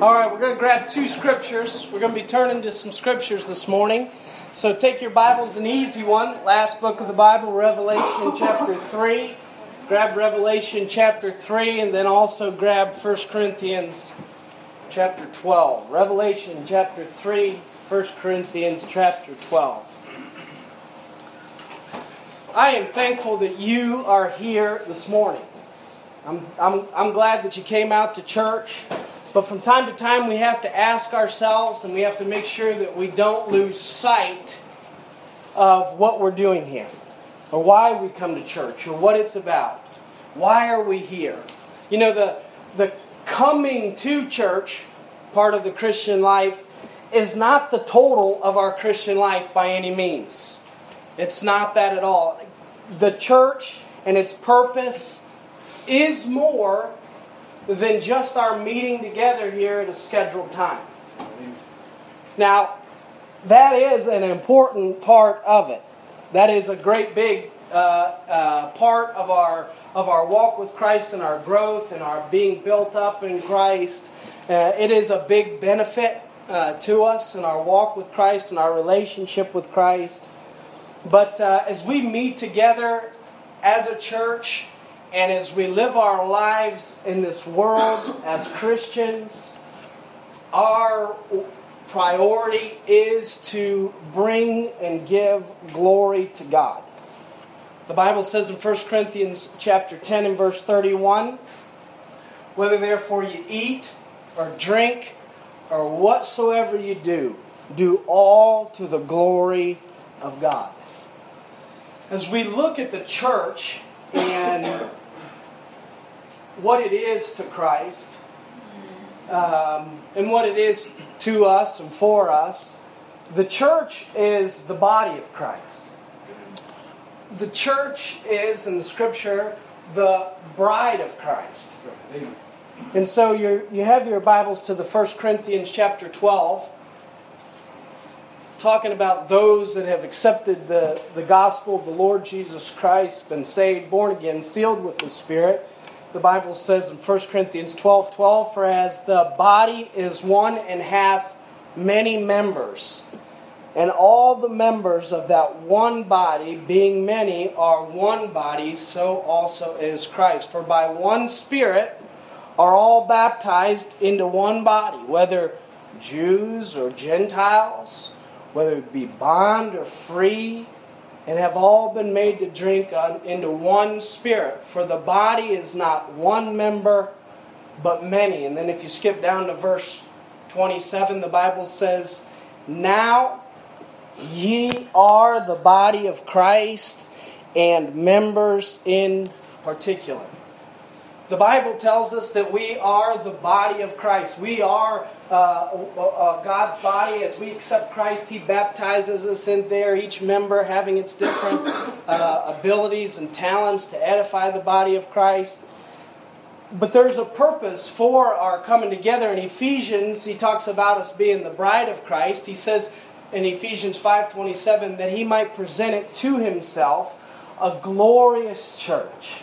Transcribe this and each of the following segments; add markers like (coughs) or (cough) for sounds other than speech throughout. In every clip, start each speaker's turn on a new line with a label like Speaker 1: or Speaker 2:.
Speaker 1: All right, we're going to grab two scriptures. We're going to be turning to some scriptures this morning. So take your Bibles, an easy one. Last book of the Bible, Revelation chapter 3. Grab Revelation chapter 3 and then also grab 1 Corinthians chapter 12. Revelation chapter 3, 1 Corinthians chapter 12. I am thankful that you are here this morning. I'm, I'm, I'm glad that you came out to church. But from time to time, we have to ask ourselves and we have to make sure that we don't lose sight of what we're doing here, or why we come to church, or what it's about. Why are we here? You know, the, the coming to church part of the Christian life is not the total of our Christian life by any means. It's not that at all. The church and its purpose is more than just our meeting together here at a scheduled time. Now, that is an important part of it. That is a great big uh, uh, part of our of our walk with Christ and our growth and our being built up in Christ. Uh, it is a big benefit uh, to us in our walk with Christ and our relationship with Christ. But uh, as we meet together as a church, and as we live our lives in this world as Christians, our priority is to bring and give glory to God. The Bible says in 1 Corinthians chapter 10 and verse 31, whether therefore you eat or drink or whatsoever you do, do all to the glory of God. As we look at the church and what it is to Christ um, and what it is to us and for us. The church is the body of Christ. The church is, in the scripture, the bride of Christ. And so you you have your Bibles to the 1 Corinthians chapter 12, talking about those that have accepted the, the gospel of the Lord Jesus Christ, been saved, born again, sealed with the Spirit the Bible says in 1 Corinthians 12 12, For as the body is one and hath many members, and all the members of that one body, being many, are one body, so also is Christ. For by one Spirit are all baptized into one body, whether Jews or Gentiles, whether it be bond or free and have all been made to drink into one spirit. For the body is not one member, but many. And then if you skip down to verse 27, the Bible says, Now ye are the body of Christ and members in particular. The Bible tells us that we are the body of Christ. We are uh, uh, uh, God's body. As we accept Christ, He baptizes us in there, each member having its different (coughs) uh, abilities and talents to edify the body of Christ. But there's a purpose for our coming together. In Ephesians, he talks about us being the bride of Christ. He says in Ephesians 5:27 that he might present it to himself a glorious church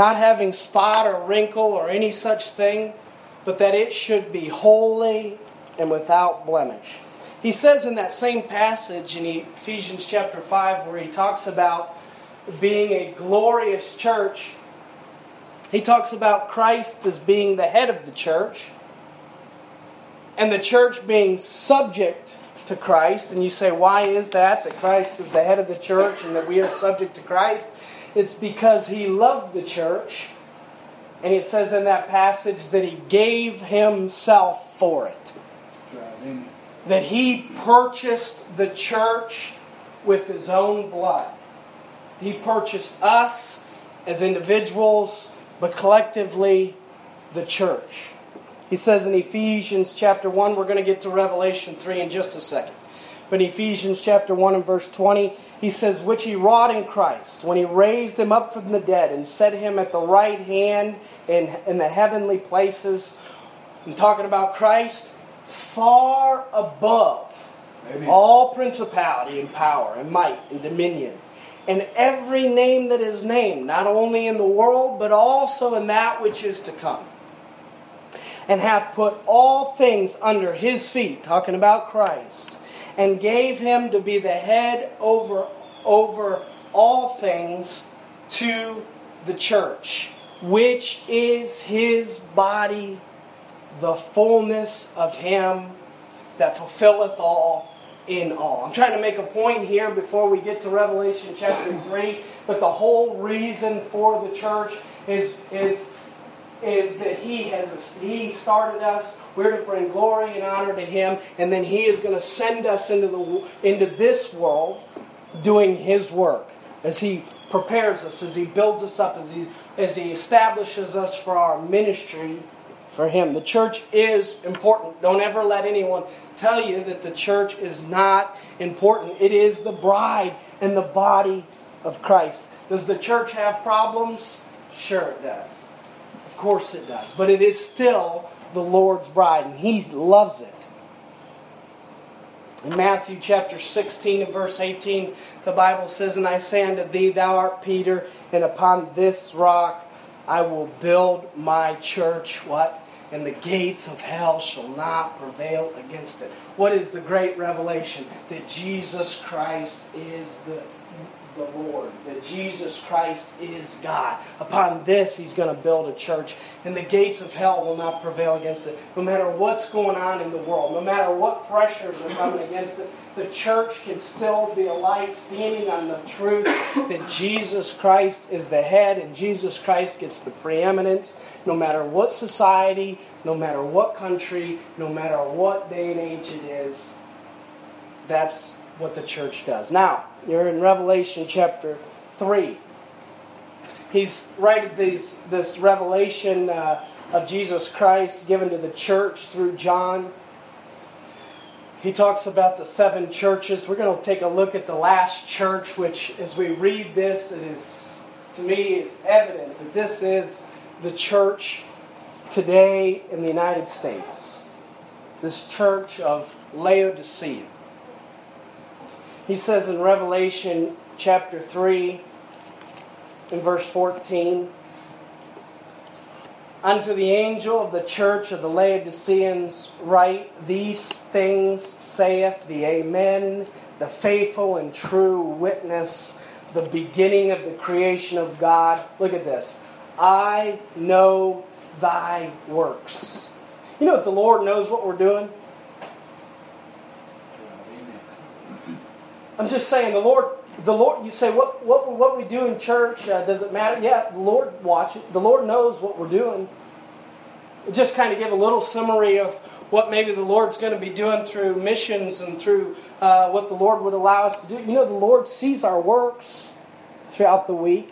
Speaker 1: not having spot or wrinkle or any such thing, but that it should be holy and without blemish. He says in that same passage in Ephesians chapter 5, where he talks about being a glorious church, he talks about Christ as being the head of the church and the church being subject to Christ. And you say, why is that? That Christ is the head of the church and that we are subject to Christ? It's because he loved the church. And it says in that passage that he gave himself for it. That he purchased the church with his own blood. He purchased us as individuals, but collectively the church. He says in Ephesians chapter 1, we're going to get to Revelation 3 in just a second. But in Ephesians chapter 1 and verse 20, he says, Which he wrought in Christ, when he raised him up from the dead and set him at the right hand in, in the heavenly places. And talking about Christ, far above Amen. all principality and power and might and dominion. And every name that is named, not only in the world, but also in that which is to come. and hath put all things under his feet, talking about Christ, and gave him to be the head over, over all things to the church, which is his body, the fullness of him that fulfilleth all in all. I'm trying to make a point here before we get to Revelation chapter 3, but the whole reason for the church is, is, is that he has he started us. We're to bring glory and honor to him, and then he is going to send us into the into this world doing his work as he prepares us, as he builds us up, as he as he establishes us for our ministry for him. The church is important. Don't ever let anyone tell you that the church is not important. It is the bride and the body of Christ. Does the church have problems? Sure, it does. Course, it does. But it is still the Lord's bride, and He loves it. In Matthew chapter 16 and verse 18, the Bible says, And I say unto thee, Thou art Peter, and upon this rock I will build my church. What? and the gates of hell shall not prevail against it. What is the great revelation? That Jesus Christ is the the Lord, that Jesus Christ is God. Upon this, He's going to build a church, and the gates of hell will not prevail against it. No matter what's going on in the world, no matter what pressures are coming against it, the church can still be a light standing on the truth that Jesus Christ is the head and Jesus Christ gets the preeminence no matter what society, no matter what country, no matter what day and age it is. That's what the church does. Now, you're in Revelation chapter 3. He's writing these, this revelation uh, of Jesus Christ given to the church through John. He talks about the seven churches. We're going to take a look at the last church, which, as we read this, it is, to me, it's evident that this is the church today in the United States. This church of Laodicea. He says in Revelation chapter 3, in verse 14, Unto the angel of the church of the Laodiceans write, These things saith the Amen, the faithful and true witness, the beginning of the creation of God. Look at this. I know thy works. You know the Lord knows what we're doing? I'm just saying, the Lord, the Lord. You say, what, what, what we do in church uh, does it matter? Yeah, the Lord watch it. The Lord knows what we're doing. Just kind of give a little summary of what maybe the Lord's going to be doing through missions and through uh, what the Lord would allow us to do. You know, the Lord sees our works throughout the week.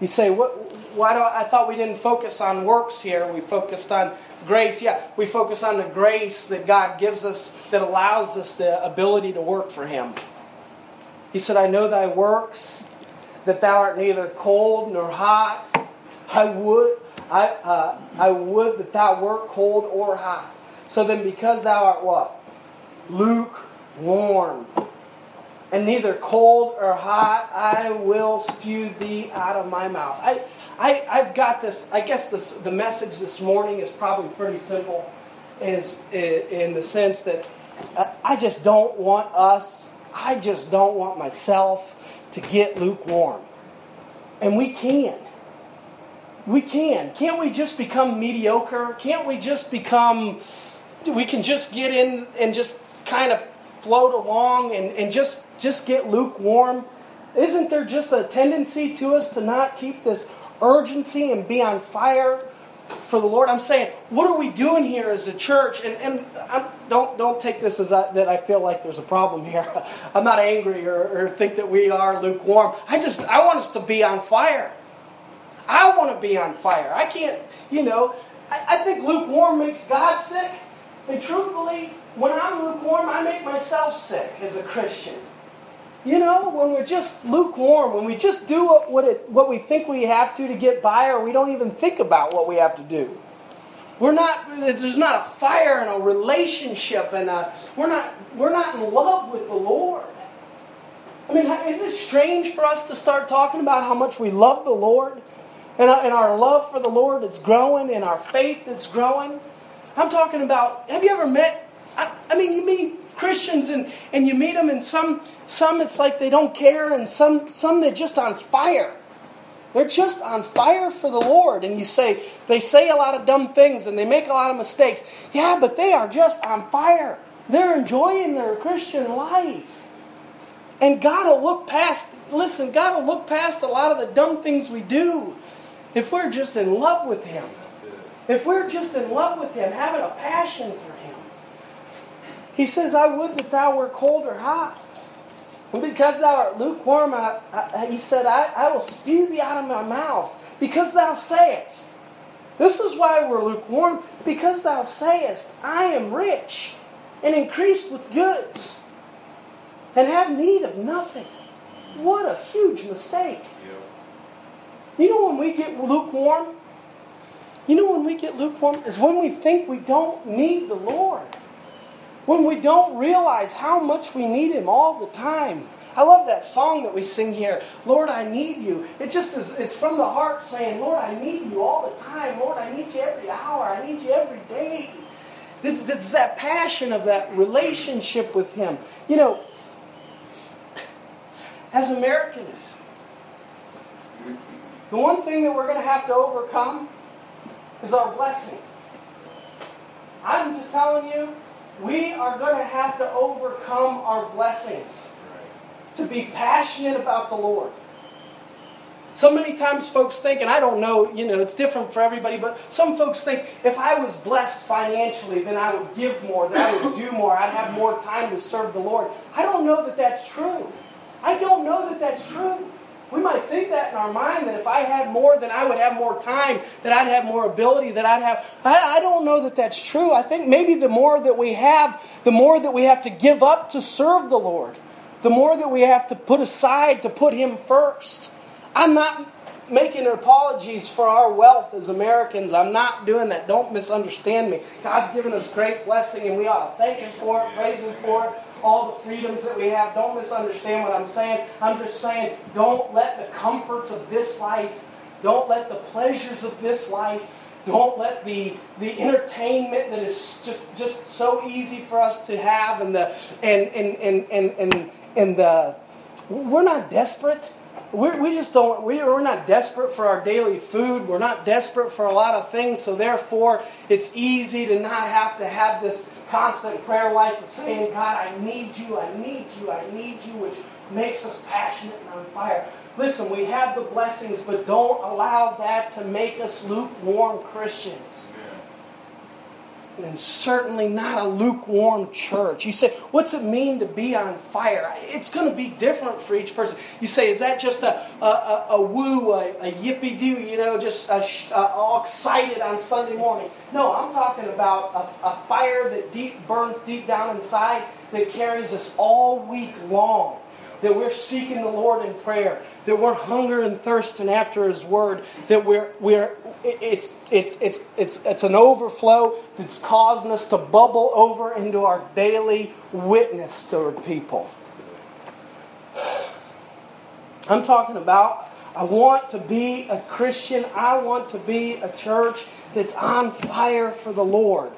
Speaker 1: You say, what? Why do I, I thought we didn't focus on works here? We focused on grace. Yeah, we focus on the grace that God gives us that allows us the ability to work for Him. He said, I know thy works, that thou art neither cold nor hot. I would, I, uh, I would that thou wert cold or hot. So then, because thou art what? Lukewarm, and neither cold or hot, I will spew thee out of my mouth. I, I, I've got this. I guess this, the message this morning is probably pretty simple, is in the sense that uh, I just don't want us I just don't want myself to get lukewarm. And we can. We can. Can't we just become mediocre? Can't we just become, we can just get in and just kind of float along and, and just, just get lukewarm? Isn't there just a tendency to us to not keep this urgency and be on fire for the Lord. I'm saying, what are we doing here as a church? And, and don't don't take this as I, that I feel like there's a problem here. (laughs) I'm not angry or, or think that we are lukewarm. I just I want us to be on fire. I want to be on fire. I can't, you know. I, I think lukewarm makes God sick. And truthfully, when I'm lukewarm, I make myself sick as a Christian. You know, when we're just lukewarm, when we just do what, what, it, what we think we have to to get by, or we don't even think about what we have to do. We're not, there's not a fire and a relationship, and a, we're, not, we're not in love with the Lord. I mean, is it strange for us to start talking about how much we love the Lord? And, uh, and our love for the Lord is growing, and our faith is growing? I'm talking about, have you ever met, I, I mean, you meet Christians and, and you meet them, and some, some it's like they don't care, and some, some they're just on fire. They're just on fire for the Lord. And you say, they say a lot of dumb things and they make a lot of mistakes. Yeah, but they are just on fire. They're enjoying their Christian life. And God will look past, listen, God will look past a lot of the dumb things we do if we're just in love with Him. If we're just in love with Him, having a passion for Him. He says, I would that thou were cold or hot. And because thou art lukewarm, I, I, he said, I, I will spew thee out of my mouth. Because thou sayest. This is why we're lukewarm. Because thou sayest, I am rich and increased with goods and have need of nothing. What a huge mistake. You know when we get lukewarm? You know when we get lukewarm is when we think we don't need the Lord. When we don't realize how much we need Him all the time. I love that song that we sing here. Lord, I need you. It just is, it's from the heart saying, Lord, I need you all the time. Lord, I need you every hour. I need you every day. It's, it's that passion of that relationship with Him. You know, as Americans, the one thing that we're going to have to overcome is our blessing. I'm just telling you, we are going to have to overcome our blessings to be passionate about the Lord. So many times folks think, and I don't know, you know, it's different for everybody, but some folks think if I was blessed financially, then I would give more, then I would do more, I'd have more time to serve the Lord. I don't know that that's true. I don't know that that's true. We might think that in our mind that if I had more, then I would have more time, that I'd have more ability, that I'd have. I, I, don't know that that's true. I think maybe the more that we have, the more that we have to give up to serve the Lord, the more that we have to put aside to put Him first. I'm not making apologies for our wealth as Americans. I'm not doing that. Don't misunderstand me. God's given us great blessing, and we ought to thank Him for it, praise Him for it all the freedoms that we have. Don't misunderstand what I'm saying. I'm just saying, don't let the comforts of this life, don't let the pleasures of this life, don't let the, the entertainment that is just, just so easy for us to have and the and and and and and, and the we're not desperate we're, we just don't we, we're not desperate for our daily food. We're not desperate for a lot of things. So therefore it's easy to not have to have this constant prayer life of saying god i need you i need you i need you which makes us passionate and on fire. Listen we have the blessings but don't allow that to make us lukewarm christians and certainly not a lukewarm church. You say, what's it mean to be on fire? It's going to be different for each person. You say, is that just a, a, a, a woo, a, a yippee doo, you know, just a, all excited on Sunday morning? No, I'm talking about a, a fire that deep burns deep down inside that carries us all week long. That we're seeking the Lord in prayer, that we're hunger and thirsting after His Word, that we're, we're it's, it's, it's, it's, it's an overflow that's causing us to bubble over into our daily witness to people. I'm talking about, I want to be a Christian. I want to be a church that's on fire for the Lord.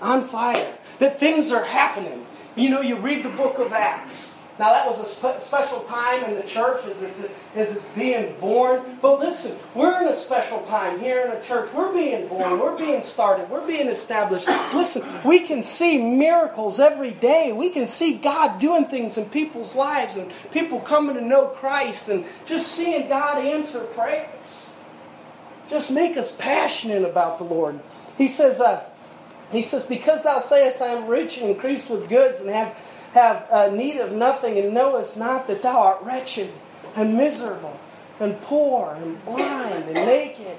Speaker 1: On fire. That things are happening. You know, you read the book of Acts now, that was a spe- special time in the church as it's, as it's being born. But listen, we're in a special time here in the church. We're being born. We're being started. We're being established. Listen, we can see miracles every day. We can see God doing things in people's lives and people coming to know Christ and just seeing God answer prayers. Just make us passionate about the Lord. He says, uh, he says, because thou sayest, I am rich and increased with goods and have have uh, need of nothing, and knowest not that thou art wretched and miserable and poor and blind and naked.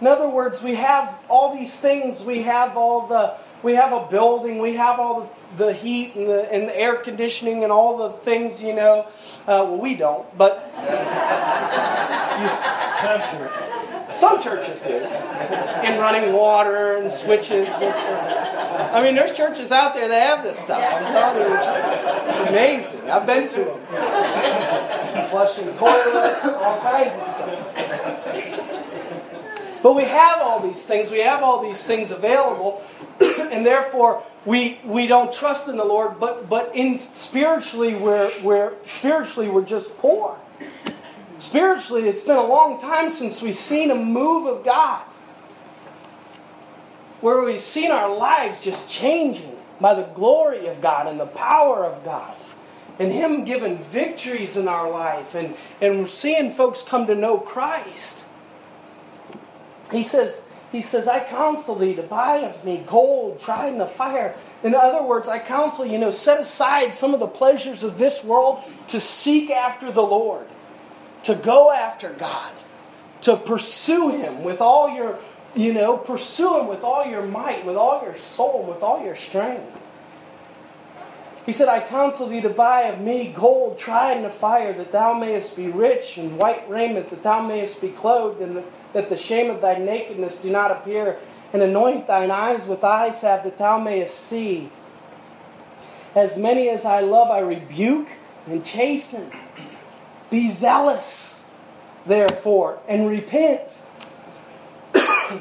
Speaker 1: In other words, we have all these things. We have all the we have a building. We have all the, the heat and the, and the air conditioning and all the things. You know, uh, well, we don't, but (laughs)
Speaker 2: some churches,
Speaker 1: do, and running water and switches. I mean, there's churches out there that have this stuff. I'm telling you, it's amazing. I've been to them. Flushing toilets, all kinds of stuff. But we have all these things. We have all these things available, (clears throat) and therefore we we don't trust in the Lord. But but in spiritually we're we're spiritually we're just poor. Spiritually, it's been a long time since we've seen a move of God, where we've seen our lives just changing by the glory of God and the power of God and Him giving victories in our life and, and we're seeing folks come to know Christ. He says, He says, I counsel thee to buy of me gold tried in the fire. In other words, I counsel you know, set aside some of the pleasures of this world to seek after the Lord, to go after God, to pursue Him with all your, you know, pursue Him with all your might, with all your soul, with all your strength. He said, I counsel thee to buy of me gold tried in the fire, that thou mayest be rich, and white raiment, that thou mayest be clothed, and that the shame of thy nakedness do not appear, and anoint thine eyes with eye salve, that thou mayest see. As many as I love, I rebuke and chasten. Be zealous, therefore, and repent. (coughs)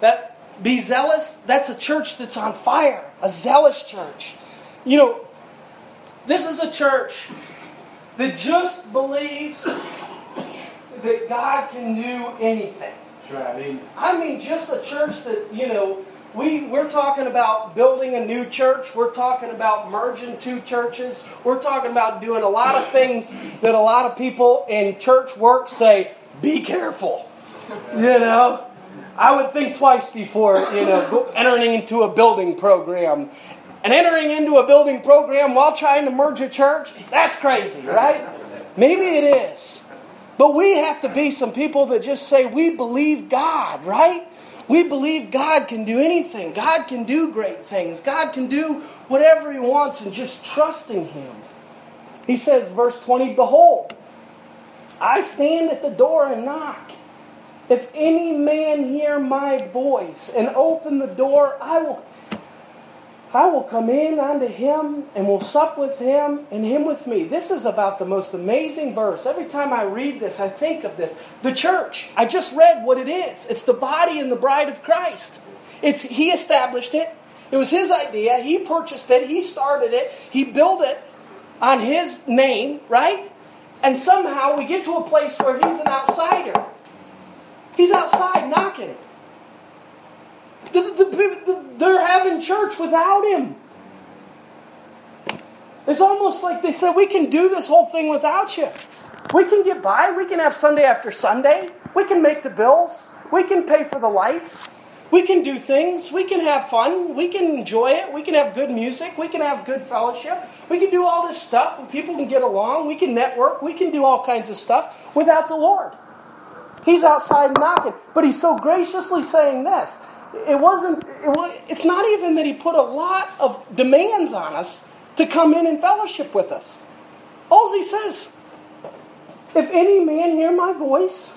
Speaker 1: that be zealous, that's a church that's on fire, a zealous church. You know, this is a church that just believes that God can do anything.
Speaker 2: Right.
Speaker 1: I mean, just a church that, you know, we, we're talking about building a new church. We're talking about merging two churches. We're talking about doing a lot of things that a lot of people in church work say, be careful. You know? I would think twice before, you know, entering into a building program and entering into a building program while trying to merge a church, that's crazy, right? Maybe it is. But we have to be some people that just say, we believe God, right? We believe God can do anything. God can do great things. God can do whatever He wants and just trusting Him. He says, verse 20, Behold, I stand at the door and knock. If any man hear my voice and open the door, I will I will come in unto him and will sup with him and him with me. This is about the most amazing verse. Every time I read this, I think of this. The church, I just read what it is. It's the body and the bride of Christ. It's he established it. It was his idea. He purchased it. He started it. He built it on his name, right? And somehow we get to a place where he's an outsider. He's outside knocking. The, the, the, they're having church without him. It's almost like they said, we can do this whole thing without you. We can get by. We can have Sunday after Sunday. We can make the bills. We can pay for the lights. We can do things. We can have fun. We can enjoy it. We can have good music. We can have good fellowship. We can do all this stuff. People can get along. We can network. We can do all kinds of stuff without the Lord. He's outside knocking. But he's so graciously saying this it wasn't, it was, it's not even that he put a lot of demands on us to come in and fellowship with us. All he says, if any man hear my voice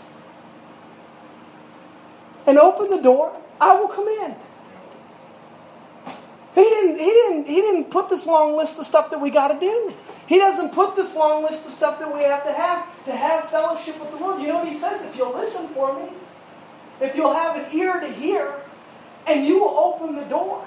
Speaker 1: and open the door, I will come in. He didn't, he didn't, he didn't put this long list of stuff that we got to do. He doesn't put this long list of stuff that we have to have to have fellowship with the Lord. You know what he says? If you'll listen for me, if you'll have an ear to hear, and you will open the door.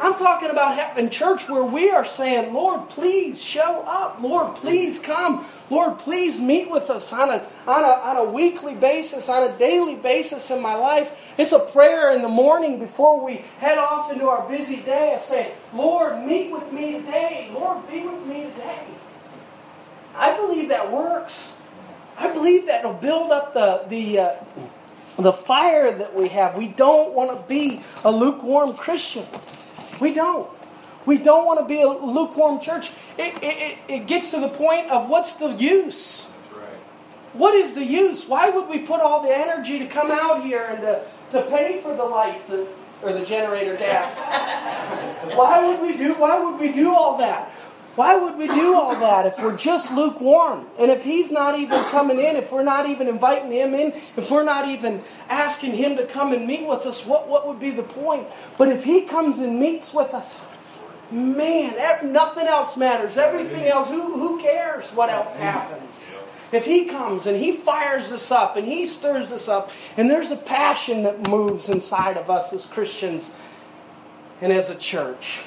Speaker 1: I'm talking about having church where we are saying, Lord, please show up. Lord, please come. Lord, please meet with us on a, on, a, on a weekly basis, on a daily basis in my life. It's a prayer in the morning before we head off into our busy day of saying, Lord, meet with me today. Lord, be with me today. I believe that works. I believe that it'll build up the, the, uh, the fire that we have. We don't want to be a lukewarm Christian. We don't. We don't want to be a lukewarm church. It, it, it gets to the point of what's the use? What is the use? Why would we put all the energy to come out here and to, to pay for the lights or the generator gas? (laughs) why would we do why would we do all that? Why would we do all that if we're just lukewarm? And if He's not even coming in, if we're not even inviting Him in, if we're not even asking Him to come and meet with us, what, what would be the point? But if He comes and meets with us, man, nothing else matters. Everything else, who, who cares what else happens? if He comes and He fires us up and He stirs us up, and there's a passion that moves inside of us as Christians and as a church.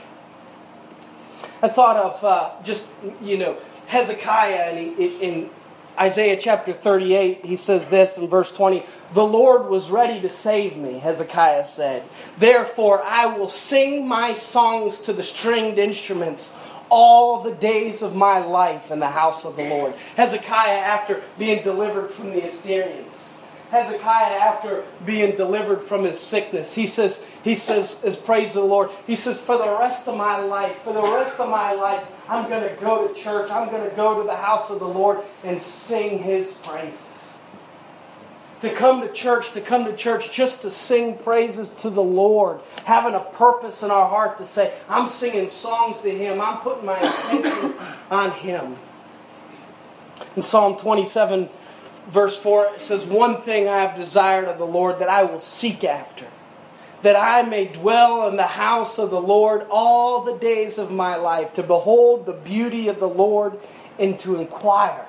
Speaker 1: I thought of uh, just, you know, Hezekiah and he, in Isaiah chapter 38, he says this in verse 20 The Lord was ready to save me, Hezekiah said. Therefore, I will sing my songs to the stringed instruments all the days of my life in the house of the Lord. Hezekiah, after being delivered from the Assyrians, Hezekiah, after being delivered from his sickness, he says, he says, as praise the Lord, he says, for the rest of my life, for the rest of my life, I'm going to go to church. I'm going to go to the house of the Lord and sing his praises. To come to church, to come to church just to sing praises to the Lord, having a purpose in our heart to say, I'm singing songs to him, I'm putting my attention on him. In Psalm 27, verse 4, it says, One thing I have desired of the Lord that I will seek after, that I may dwell in the house of the Lord all the days of my life, to behold the beauty of the Lord and to inquire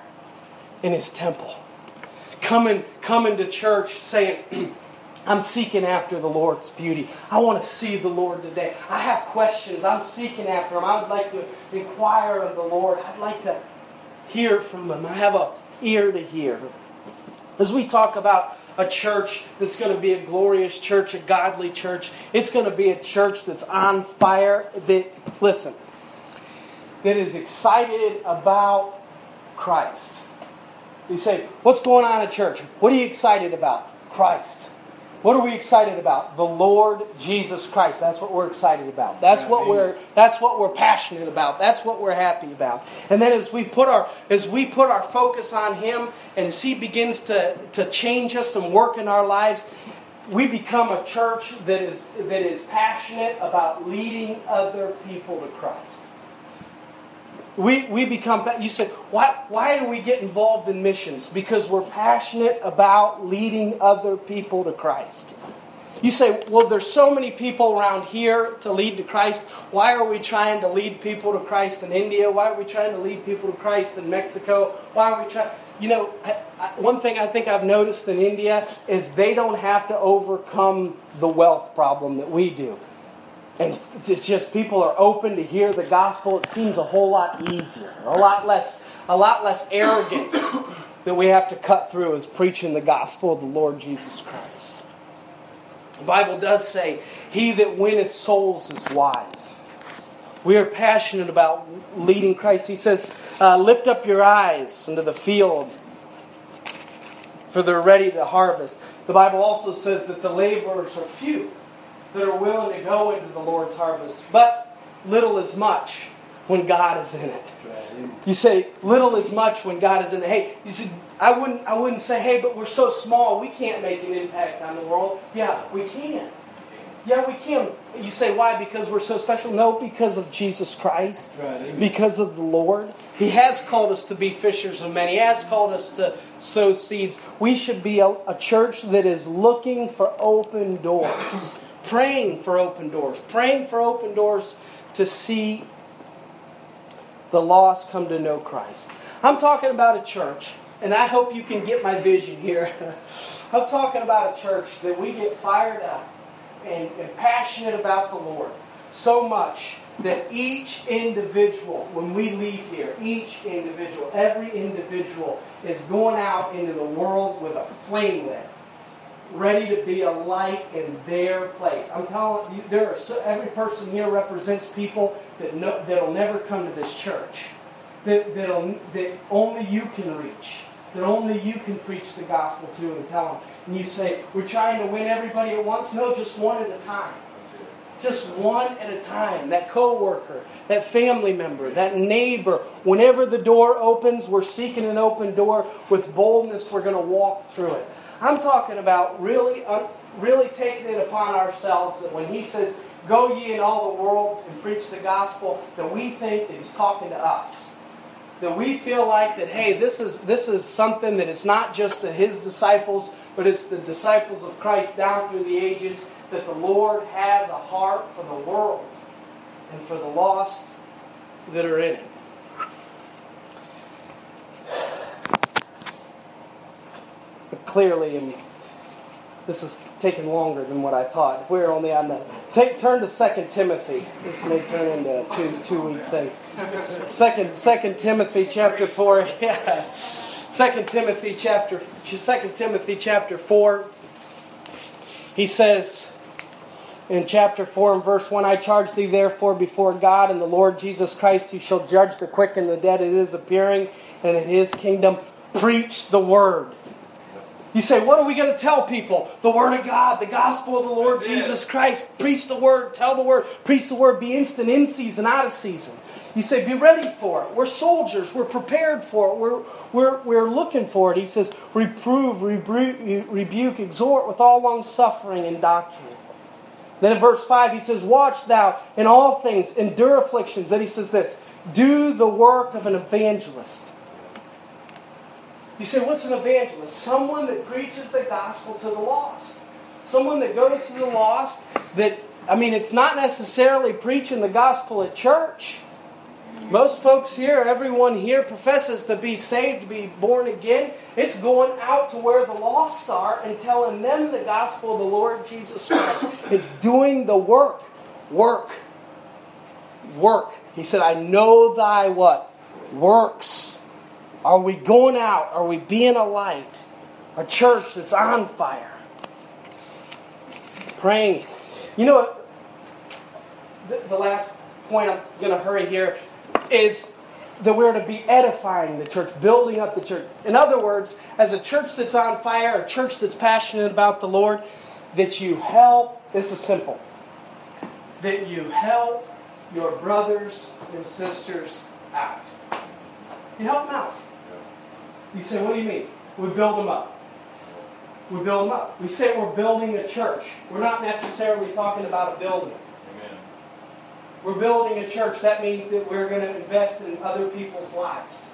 Speaker 1: in his temple. Coming, coming to church saying, (clears throat) I'm seeking after the Lord's beauty. I want to see the Lord today. I have questions. I'm seeking after Him. I would like to inquire of the Lord. I'd like to hear from Him. I have a ear to hear. As we talk about a church that's going to be a glorious church, a godly church, it's going to be a church that's on fire. That listen, that is excited about Christ. You say, "What's going on at church? What are you excited about?" Christ. What are we excited about? The Lord Jesus Christ. That's what we're excited about. That's what we're that's what we're passionate about. That's what we're happy about. And then as we put our as we put our focus on him and as he begins to, to change us and work in our lives, we become a church that is that is passionate about leading other people to Christ we, we become, you say, why, why do we get involved in missions? Because we're passionate about leading other people to Christ. You say, well, there's so many people around here to lead to Christ. Why are we trying to lead people to Christ in India? Why are we trying to lead people to Christ in Mexico? Why are we trying? You know, one thing I think I've noticed in India is they don't have to overcome the wealth problem that we do. And it's just people are open to hear the gospel. It seems a whole lot easier, a lot less, a lot less arrogance (coughs) that we have to cut through as preaching the gospel of the Lord Jesus Christ. The Bible does say, "He that winneth souls is wise." We are passionate about leading Christ. He says, uh, "Lift up your eyes into the field, for they're ready to harvest." The Bible also says that the laborers are few that are willing to go into the Lord's harvest. But little is much when God is in it. You say little is much when God is in it. Hey, you said I wouldn't I wouldn't say, hey, but we're so small we can't make an impact on the world. Yeah, we can. Yeah, we can. You say why? Because we're so special? No, because of Jesus Christ. Right, because of the Lord. He has called us to be fishers of men. He has called us to sow seeds. We should be a, a church that is looking for open doors praying for open doors, praying for open doors to see the lost come to know Christ. I'm talking about a church, and I hope you can get my vision here. (laughs) I'm talking about a church that we get fired up and, and passionate about the Lord so much that each individual, when we leave here, each individual, every individual is going out into the world with a flame lit ready to be a light in their place. I'm telling you, there are so, every person here represents people that no, that'll never come to this church. That that'll, that only you can reach. That only you can preach the gospel to and tell them. And you say, we're trying to win everybody at once. No, just one at a time. Just one at a time. That coworker, that family member, that neighbor. Whenever the door opens, we're seeking an open door with boldness. We're going to walk through it. I'm talking about really, really taking it upon ourselves that when he says, Go ye in all the world and preach the gospel, that we think that he's talking to us. That we feel like that, hey, this is this is something that it's not just to his disciples, but it's the disciples of Christ down through the ages, that the Lord has a heart for the world and for the lost that are in it. Clearly, and this is taking longer than what I thought. If We're only on the take, turn to Second Timothy. This may turn into a two two week thing. Second Second Timothy chapter four. (laughs) Yeah. Second Timothy chapter Second Timothy chapter four. He says in chapter 4 and verse 1 I charge thee therefore before God and the Lord Jesus Christ, who shall judge the quick and the dead at his appearing and in his kingdom, preach the word. You say, what are we going to tell people? The Word of God, the gospel of the Lord That's Jesus it. Christ. Preach the Word, tell the Word, preach the Word, be instant in season, out of season. You say, be ready for it. We're soldiers, we're prepared for it, we're, we're, we're looking for it. He says, reprove, rebuke, rebuke, exhort with all long suffering and doctrine. Then in verse 5, he says, Watch thou in all things, endure afflictions. Then he says this do the work of an evangelist. You say, what's an evangelist? Someone that preaches the gospel to the lost. Someone that goes to the lost that, I mean, it's not necessarily preaching the gospel at church. Most folks here, everyone here professes to be saved, to be born again. It's going out to where the lost are and telling them the gospel of the Lord Jesus Christ. it's doing the work. Work. Work. He said, I know thy what? Works. Are we going out? Are we being a light? A church that's on fire. Praying. You know what? The, the last point, I'm going to hurry here, is that we're to be edifying the church, building up the church. In other words, as a church that's on fire, a church that's passionate about the Lord, that you help, this is simple, that you help your brothers and sisters out. You help them out. You say, what do you mean? We build them up. We build them up. We say we're building a church. We're not necessarily talking about a building. Amen. We're building a church. That means that we're going to invest in other people's lives.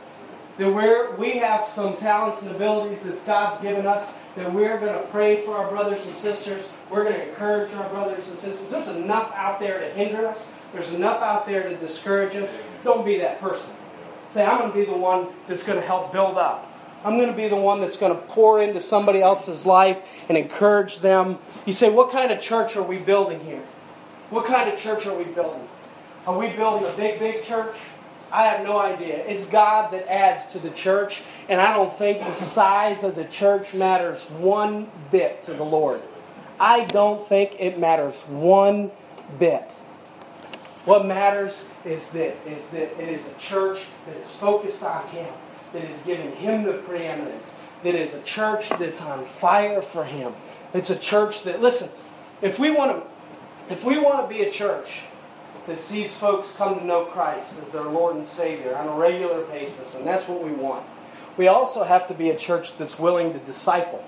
Speaker 1: That we're, we have some talents and abilities that God's given us that we're going to pray for our brothers and sisters. We're going to encourage our brothers and sisters. There's enough out there to hinder us. There's enough out there to discourage us. Don't be that person. Say, I'm going to be the one that's going to help build up. I'm going to be the one that's going to pour into somebody else's life and encourage them. You say, what kind of church are we building here? What kind of church are we building? Are we building a big, big church? I have no idea. It's God that adds to the church, and I don't think the size of the church matters one bit to the Lord. I don't think it matters one bit. What matters is that, is that it is a church that is focused on Him that is giving Him the preeminence, that is a church that's on fire for Him. It's a church that, listen, if we want to, if we want to be a church that sees folks come to know Christ as their Lord and Savior on a regular basis, and that's what we want, we also have to be a church that's willing to disciple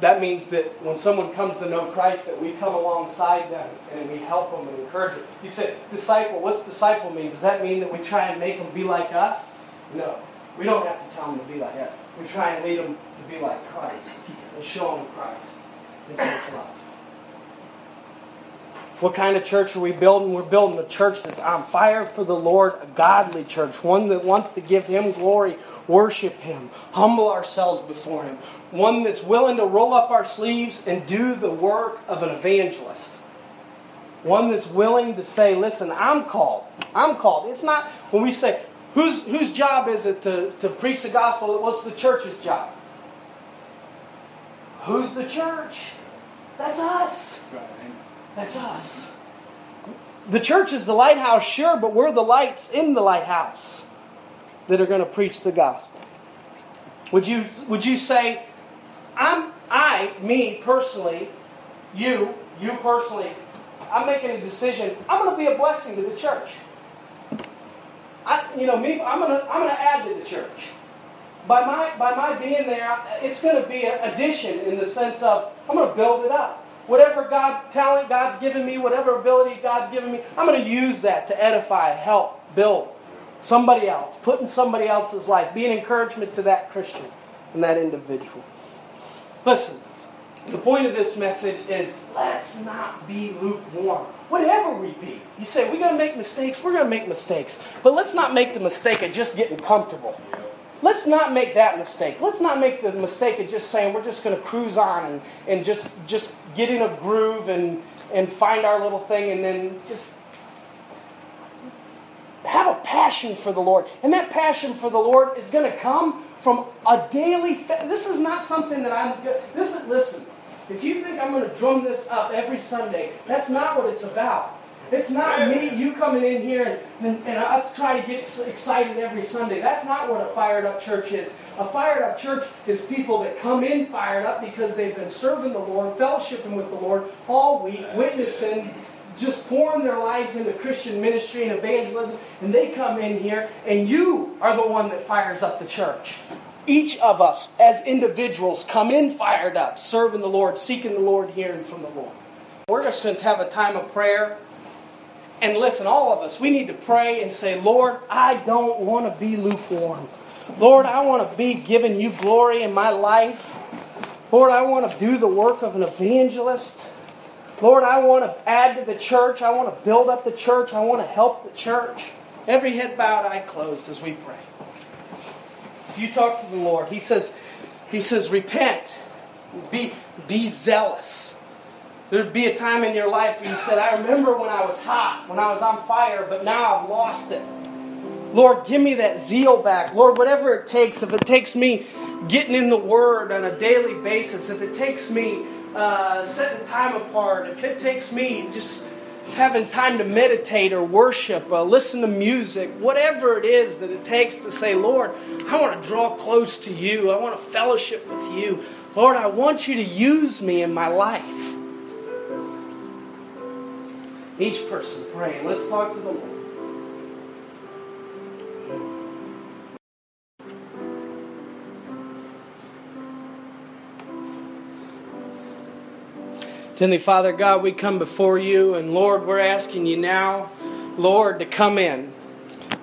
Speaker 1: that means that when someone comes to know Christ, that we come alongside them and we help them and encourage them. You said, disciple, what's disciple mean? Does that mean that we try and make them be like us? No. We don't have to tell them to be like us. We try and lead them to be like Christ and show them Christ and His love. What kind of church are we building? We're building a church that's on fire for the Lord, a godly church, one that wants to give Him glory, worship Him, humble ourselves before Him, one that's willing to roll up our sleeves and do the work of an evangelist. One that's willing to say, listen, I'm called. I'm called. It's not when we say, whose, whose job is it to, to preach the gospel? What's the church's job? Who's the church? That's us. That's us. The church is the lighthouse, sure, but we're the lights in the lighthouse that are going to preach the gospel. Would you, would you say, I'm, I, me personally, you, you personally, I'm making a decision. I'm going to be a blessing to the church. I, you know, me, I'm going to, I'm going to add to the church. By my, by my being there, it's going to be an addition in the sense of I'm going to build it up. Whatever God talent God's given me, whatever ability God's given me, I'm going to use that to edify, help, build somebody else, put in somebody else's life, be an encouragement to that Christian and that individual. Listen, the point of this message is let's not be lukewarm. Whatever we be. You say, we're going to make mistakes, we're going to make mistakes. But let's not make the mistake of just getting comfortable. let's not make that mistake. Let's not make the mistake of just saying we're just going to cruise on and, and just, just get in a groove and, and find our little thing and then just have a passion for the Lord. And that passion for the Lord is going to come from a daily. Fa- this is not something that I'm. This is listen. If you think I'm going to drum this up every Sunday, that's not what it's about. It's not me, you coming in here and, and, and us trying to get excited every Sunday. That's not what a fired up church is. A fired up church is people that come in fired up because they've been serving the Lord, fellowshipping with the Lord all week, witnessing, just pouring their lives into Christian ministry and evangelism, and they come in here, and you are the one that fires up the church. Each of us, as individuals, come in fired up, serving the Lord, seeking the Lord, hearing from the Lord. We're just going to have a time of prayer. And listen, all of us, we need to pray and say, Lord, I don't want to be lukewarm. Lord, I want to be giving you glory in my life. Lord, I want to do the work of an evangelist. Lord, I want to add to the church. I want to build up the church. I want to help the church. Every head bowed, eye closed as we pray. You talk to the Lord. He says, He says, repent. Be, be zealous. There'd be a time in your life where you said, I remember when I was hot, when I was on fire, but now I've lost it. Lord, give me that zeal back. Lord, whatever it takes, if it takes me getting in the Word on a daily basis, if it takes me uh, setting time apart, if it takes me just having time to meditate or worship, uh, listen to music, whatever it is that it takes to say, Lord, I want to draw close to you. I want to fellowship with you. Lord, I want you to use me in my life. Each person pray. Let's talk to the Lord. Heavenly Father God, we come before you, and Lord, we're asking you now, Lord, to come in.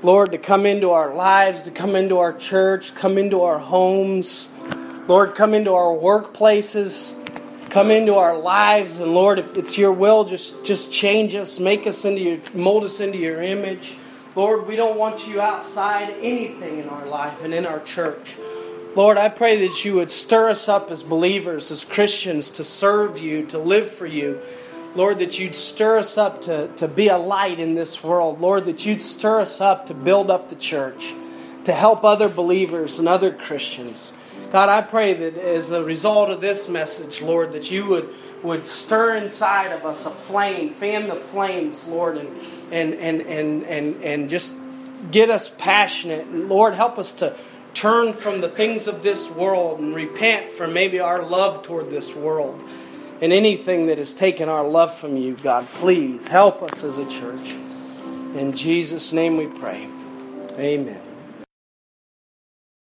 Speaker 1: Lord, to come into our lives, to come into our church, come into our homes. Lord, come into our workplaces, come into our lives, and Lord, if it's your will, just, just change us, make us into your, mold us into your image. Lord, we don't want you outside anything in our life and in our church. Lord, I pray that you would stir us up as believers, as Christians, to serve you, to live for you. Lord, that you'd stir us up to, to be a light in this world. Lord, that you'd stir us up to build up the church, to help other believers and other Christians. God, I pray that as a result of this message, Lord, that you would, would stir inside of us a flame, fan the flames, Lord, and, and, and, and, and, and just get us passionate. Lord, help us to turn from the things of this world and repent from maybe our love toward this world and anything that has taken our love from you, God. Please help us as a church. In Jesus' name we pray. Amen.